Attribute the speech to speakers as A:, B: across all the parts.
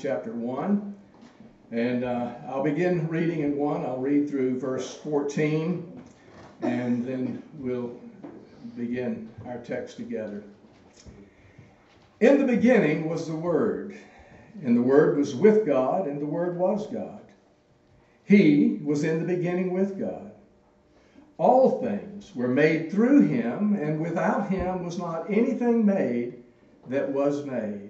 A: chapter 1. And uh, I'll begin reading in 1. I'll read through verse 14, and then we'll begin our text together. In the beginning was the Word, and the Word was with God, and the Word was God. He was in the beginning with God. All things were made through him, and without him was not anything made that was made.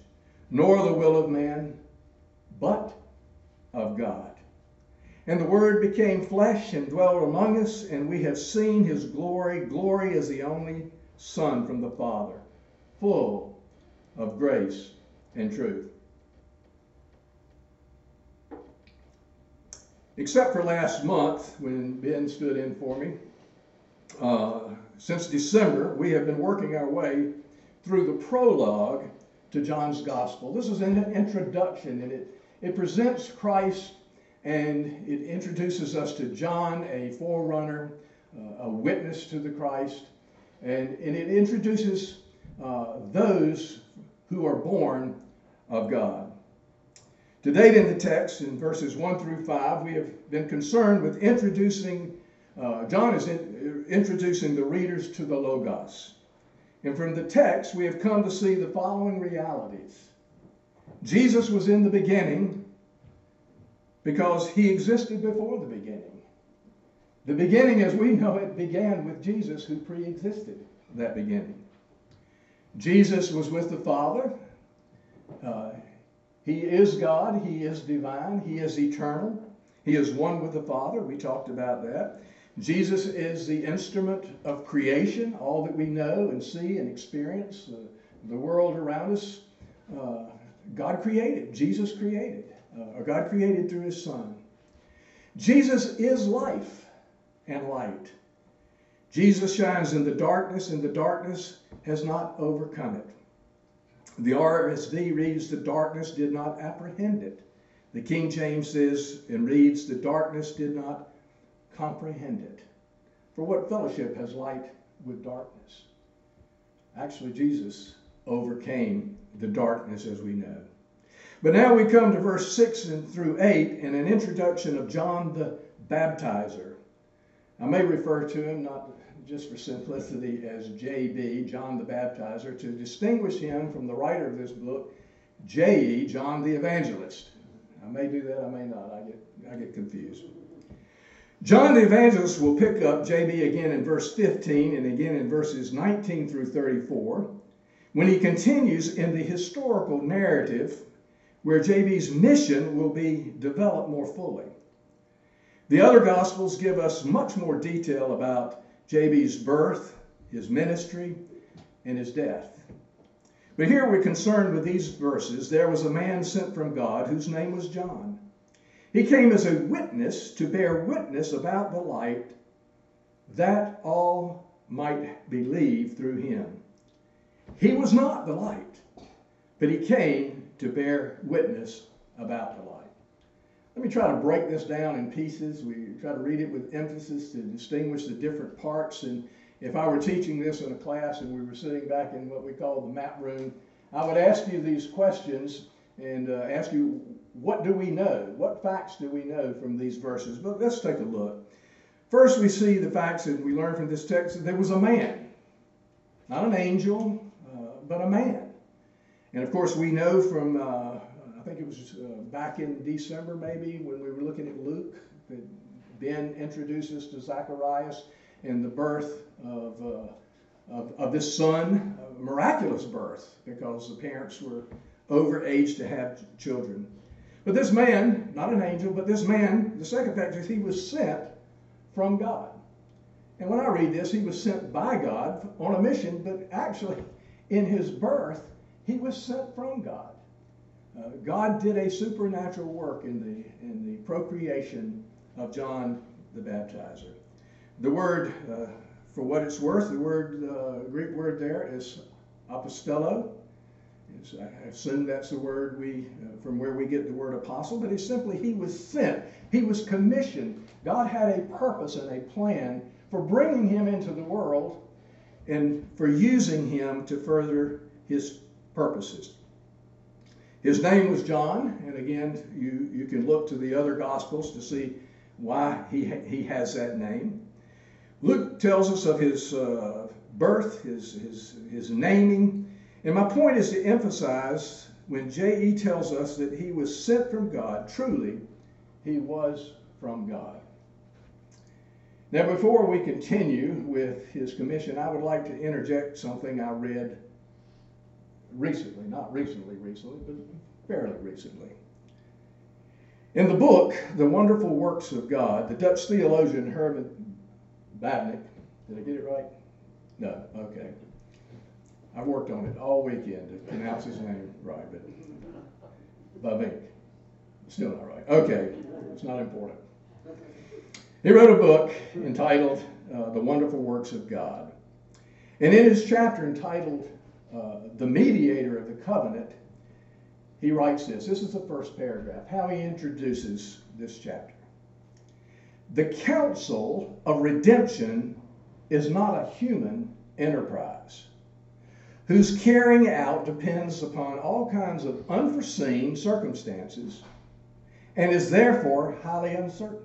A: nor the will of man, but of God. And the Word became flesh and dwelt among us, and we have seen his glory. Glory as the only Son from the Father, full of grace and truth. Except for last month when Ben stood in for me, uh, since December, we have been working our way through the prologue to John's gospel. This is an introduction, and it, it presents Christ and it introduces us to John, a forerunner, uh, a witness to the Christ, and, and it introduces uh, those who are born of God. To date in the text, in verses 1 through 5, we have been concerned with introducing, uh, John is in, introducing the readers to the Logos. And from the text, we have come to see the following realities Jesus was in the beginning because he existed before the beginning. The beginning, as we know it, began with Jesus, who pre existed that beginning. Jesus was with the Father. Uh, he is God. He is divine. He is eternal. He is one with the Father. We talked about that. Jesus is the instrument of creation, all that we know and see and experience, the world around us. Uh, God created, Jesus created, uh, or God created through his Son. Jesus is life and light. Jesus shines in the darkness, and the darkness has not overcome it. The RSV reads, The darkness did not apprehend it. The King James says and reads, The darkness did not comprehend it. For what fellowship has light with darkness? Actually, Jesus overcame the darkness as we know. But now we come to verse 6 and through 8 in an introduction of John the Baptizer. I may refer to him, not just for simplicity, as J.B., John the Baptizer, to distinguish him from the writer of this book, J.E., John the Evangelist. I may do that, I may not. I get, I get confused. John the Evangelist will pick up JB again in verse 15 and again in verses 19 through 34 when he continues in the historical narrative where JB's mission will be developed more fully. The other Gospels give us much more detail about JB's birth, his ministry, and his death. But here we're concerned with these verses. There was a man sent from God whose name was John. He came as a witness to bear witness about the light that all might believe through him. He was not the light, but he came to bear witness about the light. Let me try to break this down in pieces. We try to read it with emphasis to distinguish the different parts. And if I were teaching this in a class and we were sitting back in what we call the map room, I would ask you these questions and uh, ask you, what do we know? What facts do we know from these verses? But let's take a look. First, we see the facts that we learn from this text that there was a man, not an angel, uh, but a man. And of course, we know from uh, I think it was uh, back in December maybe when we were looking at Luke, that Ben introduces to Zacharias and the birth of, uh, of, of, this son, a miraculous birth, because the parents were over age to have children. But this man, not an angel, but this man, the second fact is he was sent from God. And when I read this, he was sent by God on a mission, but actually, in his birth, he was sent from God. Uh, God did a supernatural work in the, in the procreation of John the Baptizer. The word, uh, for what it's worth, the word, uh, Greek word there is apostello. I assume that's the word we, uh, from where we get the word apostle, but it's simply he was sent. He was commissioned. God had a purpose and a plan for bringing him into the world and for using him to further his purposes. His name was John, and again, you, you can look to the other Gospels to see why he, he has that name. Luke tells us of his uh, birth, his, his, his naming, and my point is to emphasize when J.E. tells us that he was sent from God, truly, he was from God. Now, before we continue with his commission, I would like to interject something I read recently, not recently, recently, but fairly recently. In the book, The Wonderful Works of God, the Dutch theologian Herman Bavinck, did I get it right? No, okay. I worked on it all weekend to pronounce his name right, but Bavinck. Still not right. Okay, it's not important. He wrote a book entitled uh, The Wonderful Works of God. And in his chapter entitled uh, The Mediator of the Covenant, he writes this. This is the first paragraph, how he introduces this chapter. The counsel of redemption is not a human enterprise whose carrying out depends upon all kinds of unforeseen circumstances and is therefore highly uncertain.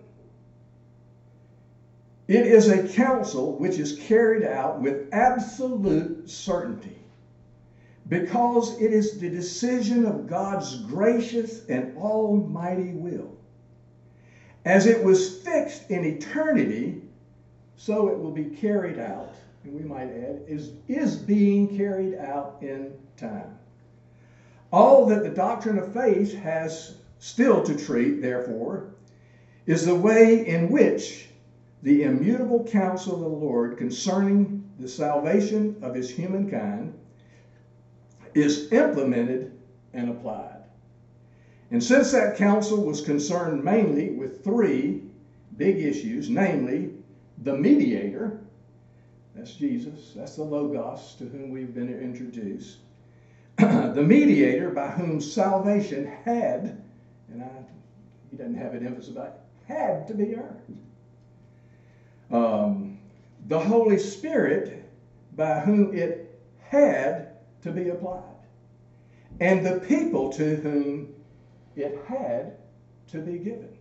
A: It is a counsel which is carried out with absolute certainty because it is the decision of God's gracious and almighty will. As it was fixed in eternity, so it will be carried out, and we might add, is, is being carried out in time. All that the doctrine of faith has still to treat, therefore, is the way in which the immutable counsel of the Lord concerning the salvation of his humankind is implemented and applied. And since that counsel was concerned mainly with three big issues, namely the mediator, that's Jesus, that's the Logos to whom we've been introduced, the mediator by whom salvation had, and I, he doesn't have an emphasis about it had to be earned. Um, the Holy Spirit by whom it had to be applied, and the people to whom it had to be given.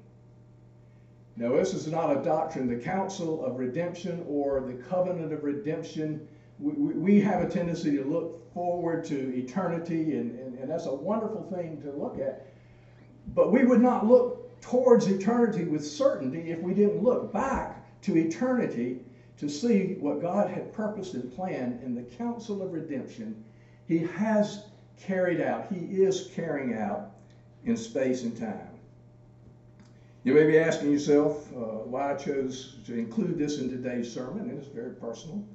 A: Now, this is not a doctrine, the counsel of redemption or the covenant of redemption. We, we have a tendency to look forward to eternity, and, and, and that's a wonderful thing to look at. But we would not look towards eternity with certainty if we didn't look back to eternity to see what God had purposed and planned in the counsel of redemption he has carried out, he is carrying out in space and time. You may be asking yourself uh, why I chose to include this in today's sermon, and it's very personal.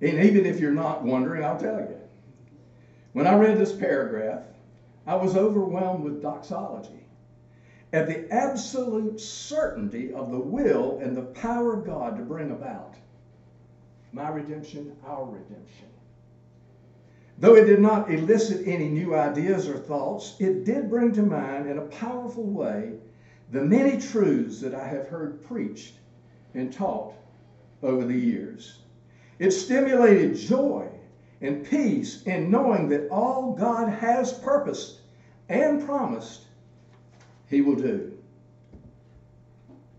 A: And even if you're not wondering, I'll tell you. When I read this paragraph, I was overwhelmed with doxology at the absolute certainty of the will and the power of God to bring about my redemption, our redemption. Though it did not elicit any new ideas or thoughts, it did bring to mind in a powerful way the many truths that I have heard preached and taught over the years. It stimulated joy and peace in knowing that all God has purposed and promised, He will do.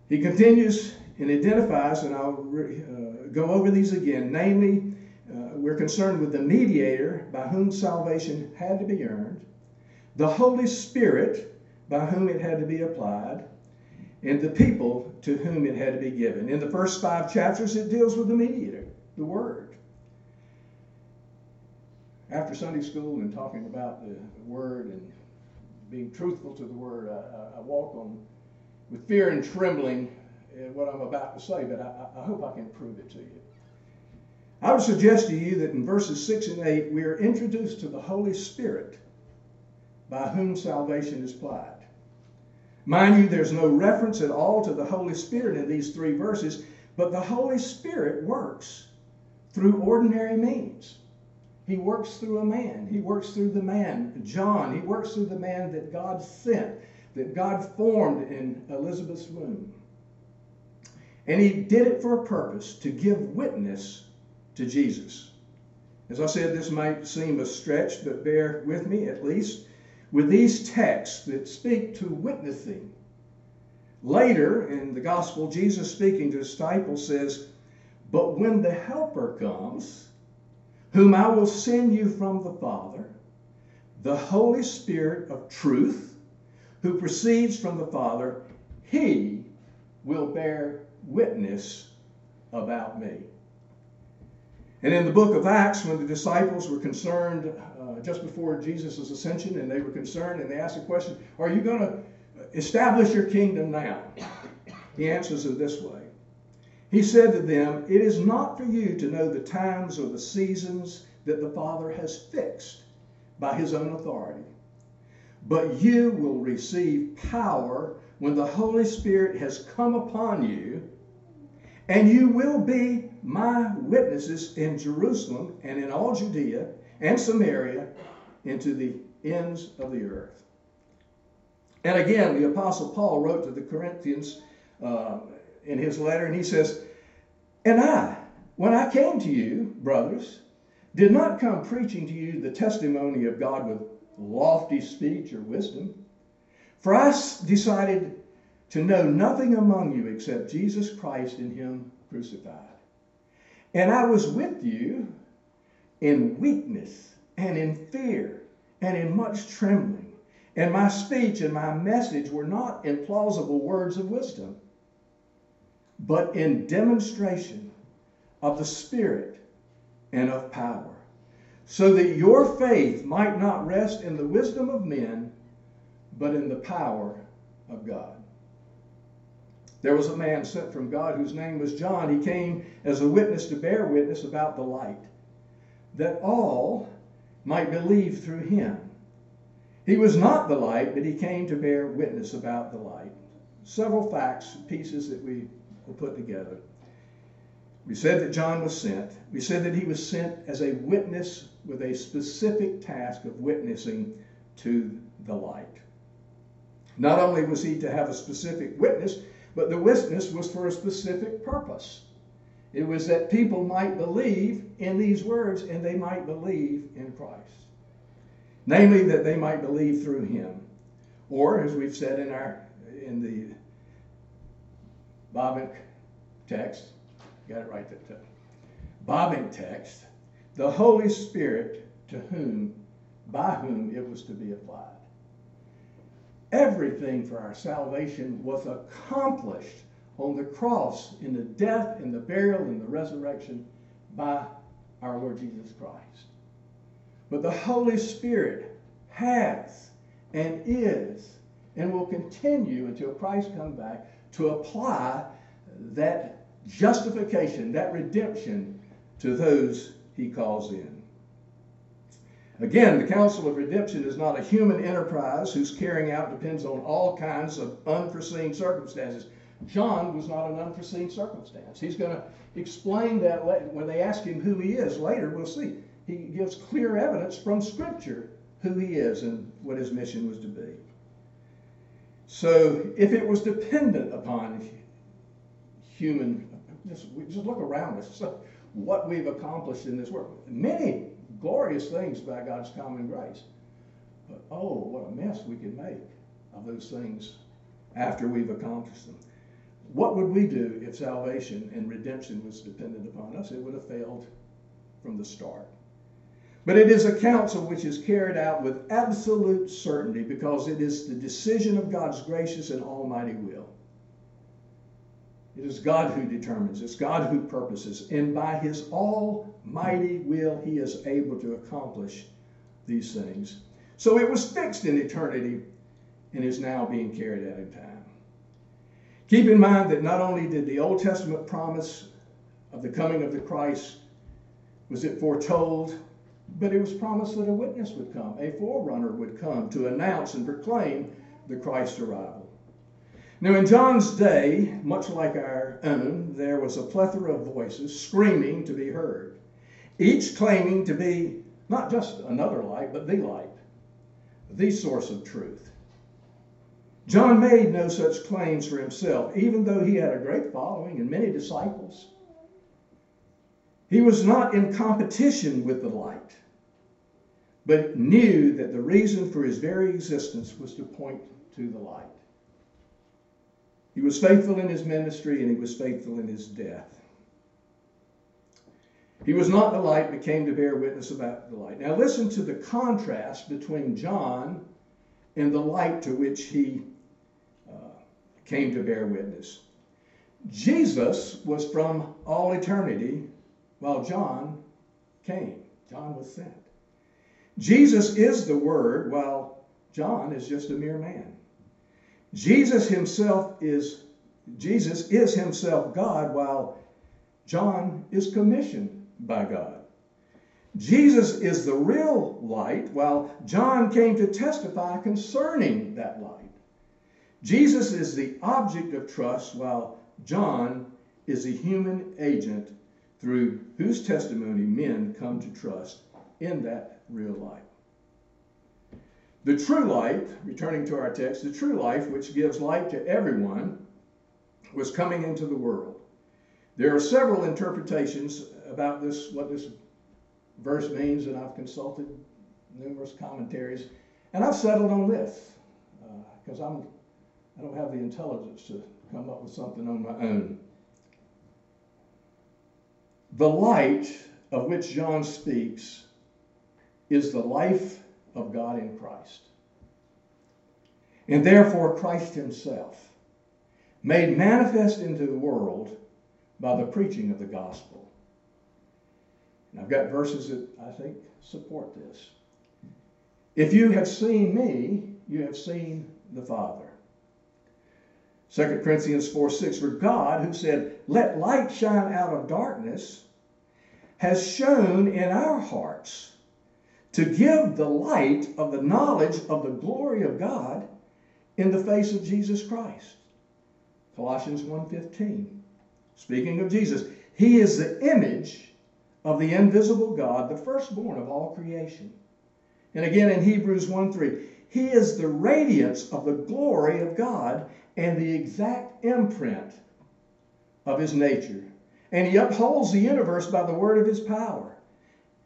A: He continues and identifies, and I'll uh, go over these again, namely, uh, we're concerned with the mediator by whom salvation had to be earned, the Holy Spirit by whom it had to be applied, and the people to whom it had to be given. In the first five chapters, it deals with the mediator, the Word. After Sunday school and talking about the, Word and being truthful to the Word, I, I, walk on with fear and trembling at what I'm about to say, but I, I hope I can prove it to you. I would suggest to you that in verses 6 and 8, we are introduced to the Holy Spirit by whom salvation is applied. Mind you, there's no reference at all to the Holy Spirit in these three verses, but the Holy Spirit works through ordinary means. He works through a man. He works through the man, John. He works through the man that God sent, that God formed in Elizabeth's womb. And he did it for a purpose to give witness to Jesus. As I said, this might seem a stretch, but bear with me at least with these texts that speak to witnessing. Later in the gospel, Jesus speaking to his disciples says, But when the Helper comes, whom I will send you from the Father, the Holy Spirit of truth, who proceeds from the Father, he will bear witness about me. And in the book of Acts, when the disciples were concerned uh, just before Jesus' ascension, and they were concerned and they asked the question, Are you going to establish your kingdom now? He answers it this way He said to them, It is not for you to know the times or the seasons that the Father has fixed by his own authority, but you will receive power when the Holy Spirit has come upon you, and you will be my witnesses in Jerusalem and in all Judea and Samaria into the ends of the earth. And again, the Apostle Paul wrote to the Corinthians uh, in his letter, and he says, And I, when I came to you, brothers, did not come preaching to you the testimony of God with lofty speech or wisdom, for I decided to know nothing among you except Jesus Christ and Him crucified. And I was with you in weakness and in fear and in much trembling. And my speech and my message were not in plausible words of wisdom, but in demonstration of the Spirit and of power, so that your faith might not rest in the wisdom of men, but in the power of God. There was a man sent from God whose name was John. He came as a witness to bear witness about the light that all might believe through him. He was not the light, but he came to bear witness about the light. Several facts, pieces that we will put together. We said that John was sent. We said that he was sent as a witness with a specific task of witnessing to the light. Not only was he to have a specific witness, but the witness was for a specific purpose. It was that people might believe in these words and they might believe in Christ. Namely, that they might believe through him. Or, as we've said in our in the Bavinck text, got it right that time. Bavinck text, the Holy Spirit to whom, by whom it was to be applied. Everything for our salvation was accomplished on the cross in the death and the burial and the resurrection by our Lord Jesus Christ. But the Holy Spirit has and is and will continue until Christ comes back to apply that justification, that redemption to those he calls in. Again, the Counsel of redemption is not a human enterprise whose carrying out depends on all kinds of unforeseen circumstances. John was not an unforeseen circumstance. He's going to explain that when they ask him who he is later. We'll see. He gives clear evidence from Scripture who he is and what his mission was to be. So, if it was dependent upon human, just, just look around us, what we've accomplished in this world. Many glorious things by God's common grace. But oh, what a mess we can make of those things after we've accomplished them. What would we do if salvation and redemption was dependent upon us? It would have failed from the start. But it is a counsel which is carried out with absolute certainty because it is the decision of God's gracious and almighty will. It is God who determines, it's God who purposes, and by his almighty will, he is able to accomplish these things. So it was fixed in eternity and is now being carried out in time. Keep in mind that not only did the Old Testament promise of the coming of the Christ was it foretold, but it was promised that a witness would come, a forerunner would come to announce and proclaim the Christ's arrival. Now, in John's day, much like our own, there was a plethora of voices screaming to be heard, each claiming to be not just another light, but the light, the source of truth. John made no such claims for himself, even though he had a great following and many disciples. He was not in competition with the light, but knew that the reason for his very existence was to point to the light. He was faithful in his ministry and he was faithful in his death. He was not the light, but came to bear witness about the light. Now, listen to the contrast between John and the light to which he uh, came to bear witness. Jesus was from all eternity while John came. John was sent. Jesus is the Word, while John is just a mere man. Jesus himself is Jesus is himself God, while John is commissioned by God. Jesus is the real light, while John came to testify concerning that light. Jesus is the object of trust, while John is a human agent through whose testimony men come to trust in that real light. The true light, returning to our text, the true life which gives light to everyone, was coming into the world. There are several interpretations about this, what this verse means, and I've consulted numerous commentaries, and I've settled on this because uh, I'm I don't have the intelligence to come up with something on my own. The light of which John speaks is the life of God in Christ. And therefore, Christ Himself, made manifest into the world by the preaching of the gospel. And I've got verses that I think support this. If you have seen me, you have seen the Father. 2 Corinthians 4 6, for God, who said, Let light shine out of darkness, has shown in our hearts to give the light of the knowledge of the glory of God in the face of Jesus Christ. Colossians 1:15. Speaking of Jesus, he is the image of the invisible God, the firstborn of all creation. And again in Hebrews 1:3, he is the radiance of the glory of God and the exact imprint of his nature. And he upholds the universe by the word of his power.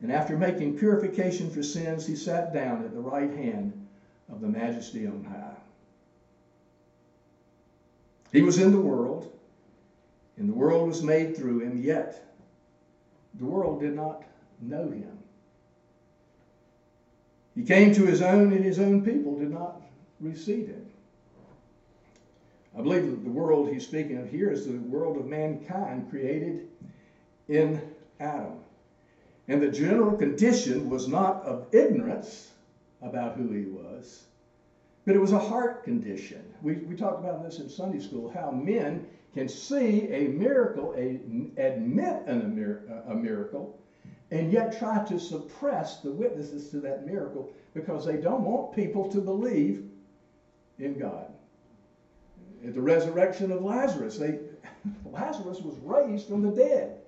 A: And after making purification for sins, he sat down at the right hand of the majesty on high. He was in the world, and the world was made through him, yet the world did not know him. He came to his own, and his own people did not receive him. I believe that the world he's speaking of here is the world of mankind created in Adam. And the general condition was not of ignorance about who he was, but it was a heart condition. We, we talked about this in Sunday school how men can see a miracle, a, admit an, a miracle, and yet try to suppress the witnesses to that miracle because they don't want people to believe in God at the resurrection of Lazarus. They, Lazarus was raised from the dead.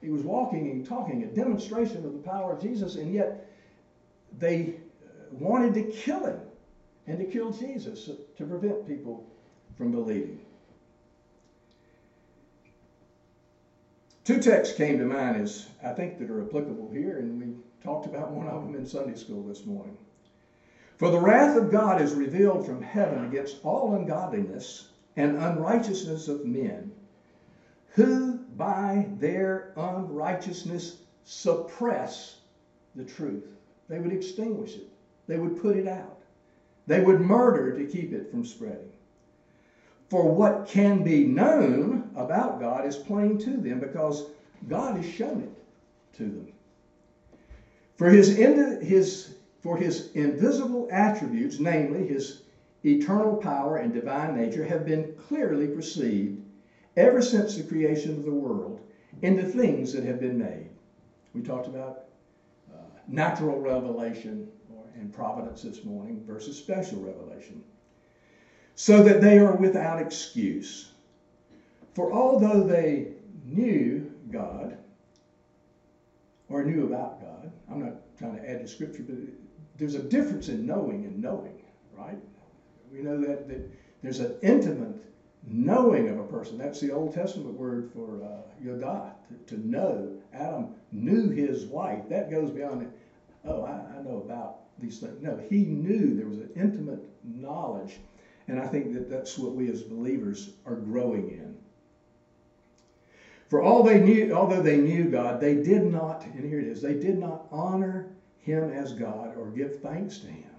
A: He was walking and talking, a demonstration of the power of Jesus, and yet they uh, wanted to kill him and to kill Jesus to prevent people from believing. Two texts came to mind as I think that are applicable here, and we talked about one of them in Sunday school this morning. For the wrath of God is revealed from heaven against all ungodliness and unrighteousness of men, who by their unrighteousness suppress the truth. They would extinguish it. They would put it out. They would murder to keep it from spreading. For what can be known about God is plain to them because God has shown it to them. For his, his, for his invisible attributes, namely his eternal power and divine nature, have been clearly perceived ever since the creation of the world in the things that have been made. We talked about uh, natural revelation and providence this morning versus special revelation so that they are without excuse. For although they knew God, or knew about God, I'm not trying to add to Scripture, but there's a difference in knowing and knowing, right? We know that, that there's an intimate knowing of a person. That's the Old Testament word for uh, yodah, to, to, know. Adam knew his wife. That goes beyond, oh, I, I know about these things. No, he knew there was an intimate knowledge and I think that that's what we as believers are growing in. For all they knew, although they knew God, they did not, and here it is, they did not honor him as God or give thanks to him.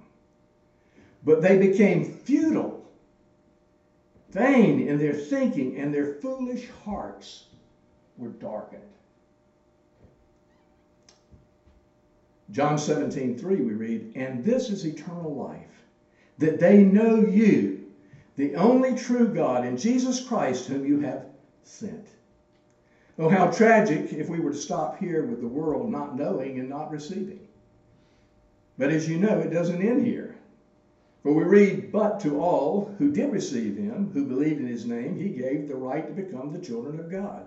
A: But they became futile, vain in their thinking, and their foolish hearts were darkened. John 17, 3, we read, And this is eternal life, that they know you, the only true God, and Jesus Christ, whom you have sent. Oh, how tragic if we were to stop here with the world not knowing and not receiving. But as you know, it doesn't end here. For we read, But to all who did receive him, who believed in his name, he gave the right to become the children of God,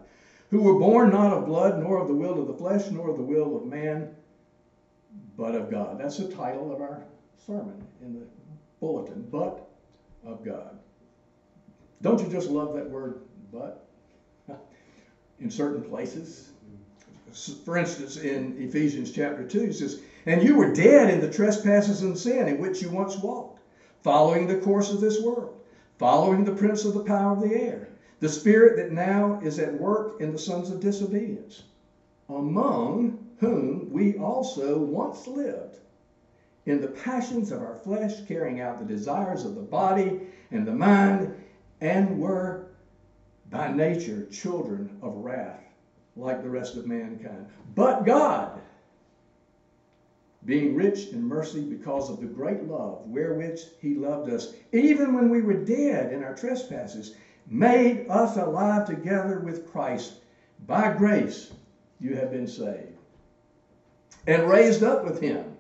A: who were born not of blood, nor of the will of the flesh, nor of the will of man, but of God. That's the title of our sermon in the bulletin, But of God. Don't you just love that word, but? In certain places. For instance, in Ephesians chapter 2, he says, And you were dead in the trespasses and sin in which you once walked, following the course of this world, following the prince of the power of the air, the spirit that now is at work in the sons of disobedience, among whom we also once lived in the passions of our flesh, carrying out the desires of the body and the mind, and were by nature children of wrath, like the rest of mankind. But God, being rich in mercy because of the great love wherewith he loved us, even when we were dead in our trespasses, made us alive together with Christ. By grace you have been saved. And raised up with him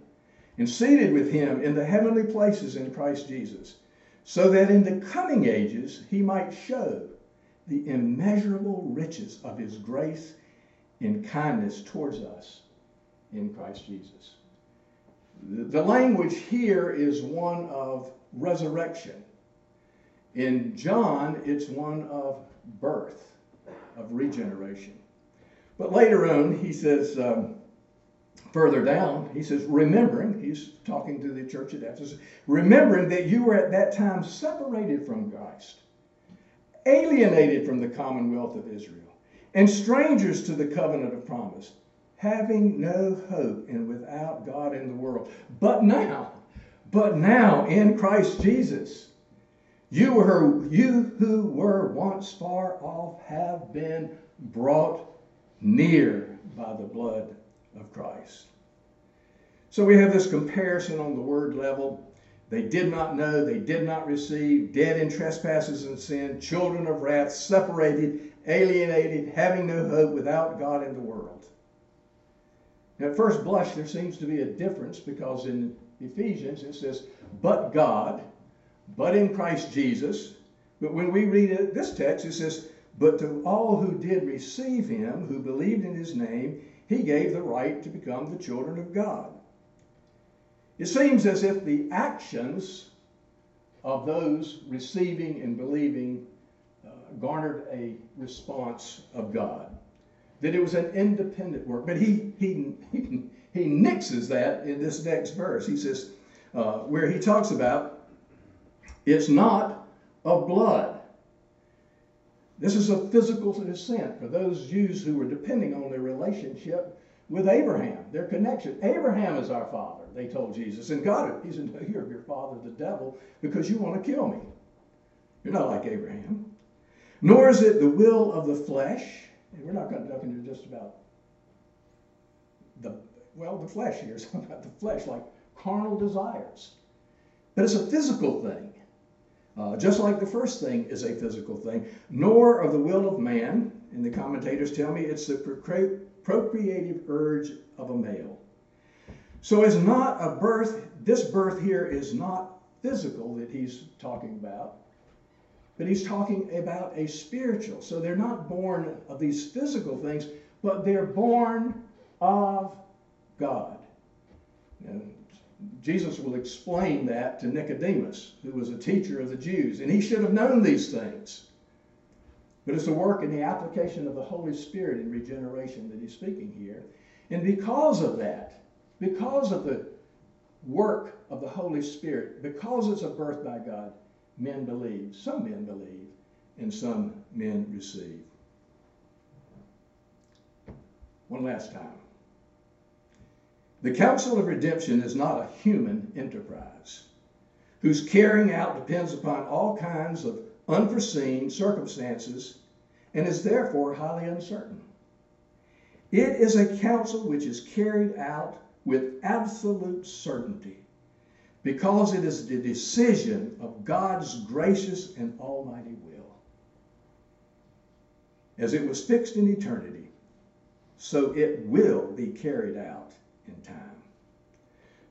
A: and seated with him in the heavenly places in Christ Jesus, so that in the coming ages he might show the immeasurable riches of his grace in kindness towards us in Christ Jesus. The language here is one of resurrection. In John, it's one of birth, of regeneration. But later on, he says, um, further down, he says, remembering, he's talking to the church at Ephesus, remembering that you were at that time separated from Christ, alienated from the commonwealth of Israel, and strangers to the covenant of promise, having no hope and without God in the world. But now, but now in Christ Jesus, you were you who were once far off have been brought near by the blood of Christ. So we have this comparison on the word level. They did not know, they did not receive, dead in trespasses and sin, children of wrath, separated, alienated, having no hope, without God in the world. At first blush, there seems to be a difference because in Ephesians it says, but God, but in Christ Jesus. But when we read it, this text, it says, but to all who did receive him, who believed in his name, he gave the right to become the children of God. It seems as if the actions of those receiving and believing uh, garnered a response of God. That it was an independent work. But he, he, he, he nixes that in this next verse. He says, uh, where he talks about it's not of blood. This is a physical descent for those Jews who were depending on their relationship with Abraham, their connection. Abraham is our father, they told Jesus. And God, he said, no, You're your father, the devil, because you want to kill me. You're not like Abraham. Nor is it the will of the flesh. And we're not going to talk into just about the, well, the flesh here is about the flesh, like carnal desires. But it's a physical thing. Uh, just like the first thing is a physical thing, nor of the will of man, and the commentators tell me it's the procreative urge of a male. So it's not a birth, this birth here is not physical that he's talking about, but he's talking about a spiritual. So they're not born of these physical things, but they're born of God. And Jesus will explain that to Nicodemus, who was a teacher of the Jews, and he should have known these things. But it's the work and the application of the Holy Spirit in regeneration that he's speaking here. And because of that, because of the work of the Holy Spirit, because it's a birth by God, men believe. Some men believe, and some men receive. One last time. The Counsel of Redemption is not a human enterprise whose carrying out depends upon all kinds of unforeseen circumstances and is therefore highly uncertain. It is a counsel which is carried out with absolute certainty because it is the decision of God's gracious and almighty will. As it was fixed in eternity, so it will be carried out in time.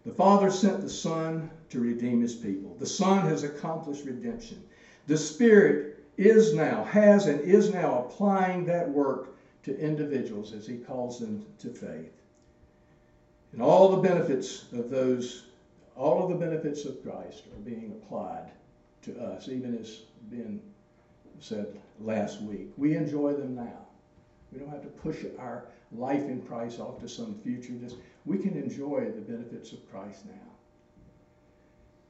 A: The Father sent the Son to redeem his people. The Son has accomplished redemption. The Spirit is now, has and is now applying that work to individuals as he calls them to faith. And all the benefits of those, all of the benefits of Christ are being applied to us, even as Ben said last week. We enjoy them now. We don't have to push our life in Christ off to some future. Just we can enjoy the benefits of Christ now.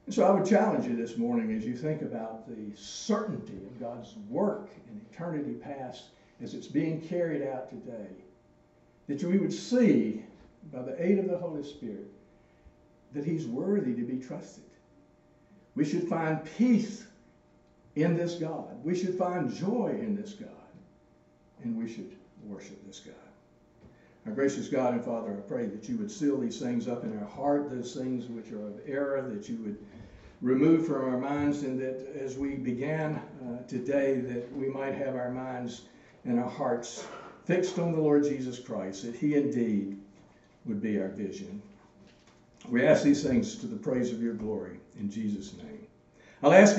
A: And so I would challenge you this morning as you think about the certainty of God's work in eternity past as it's being carried out today, that we would see by the aid of the Holy Spirit that He's worthy to be trusted. We should find peace in this God. We should find joy in this God. And we should worship this God. Our gracious God and Father, I pray that you would seal these things up in our heart, those things which are of error, that you would remove from our minds, and that as we began uh, today, that we might have our minds and our hearts fixed on the Lord Jesus Christ, that he indeed would be our vision. We ask these things to the praise of your glory in Jesus' name. I'll ask you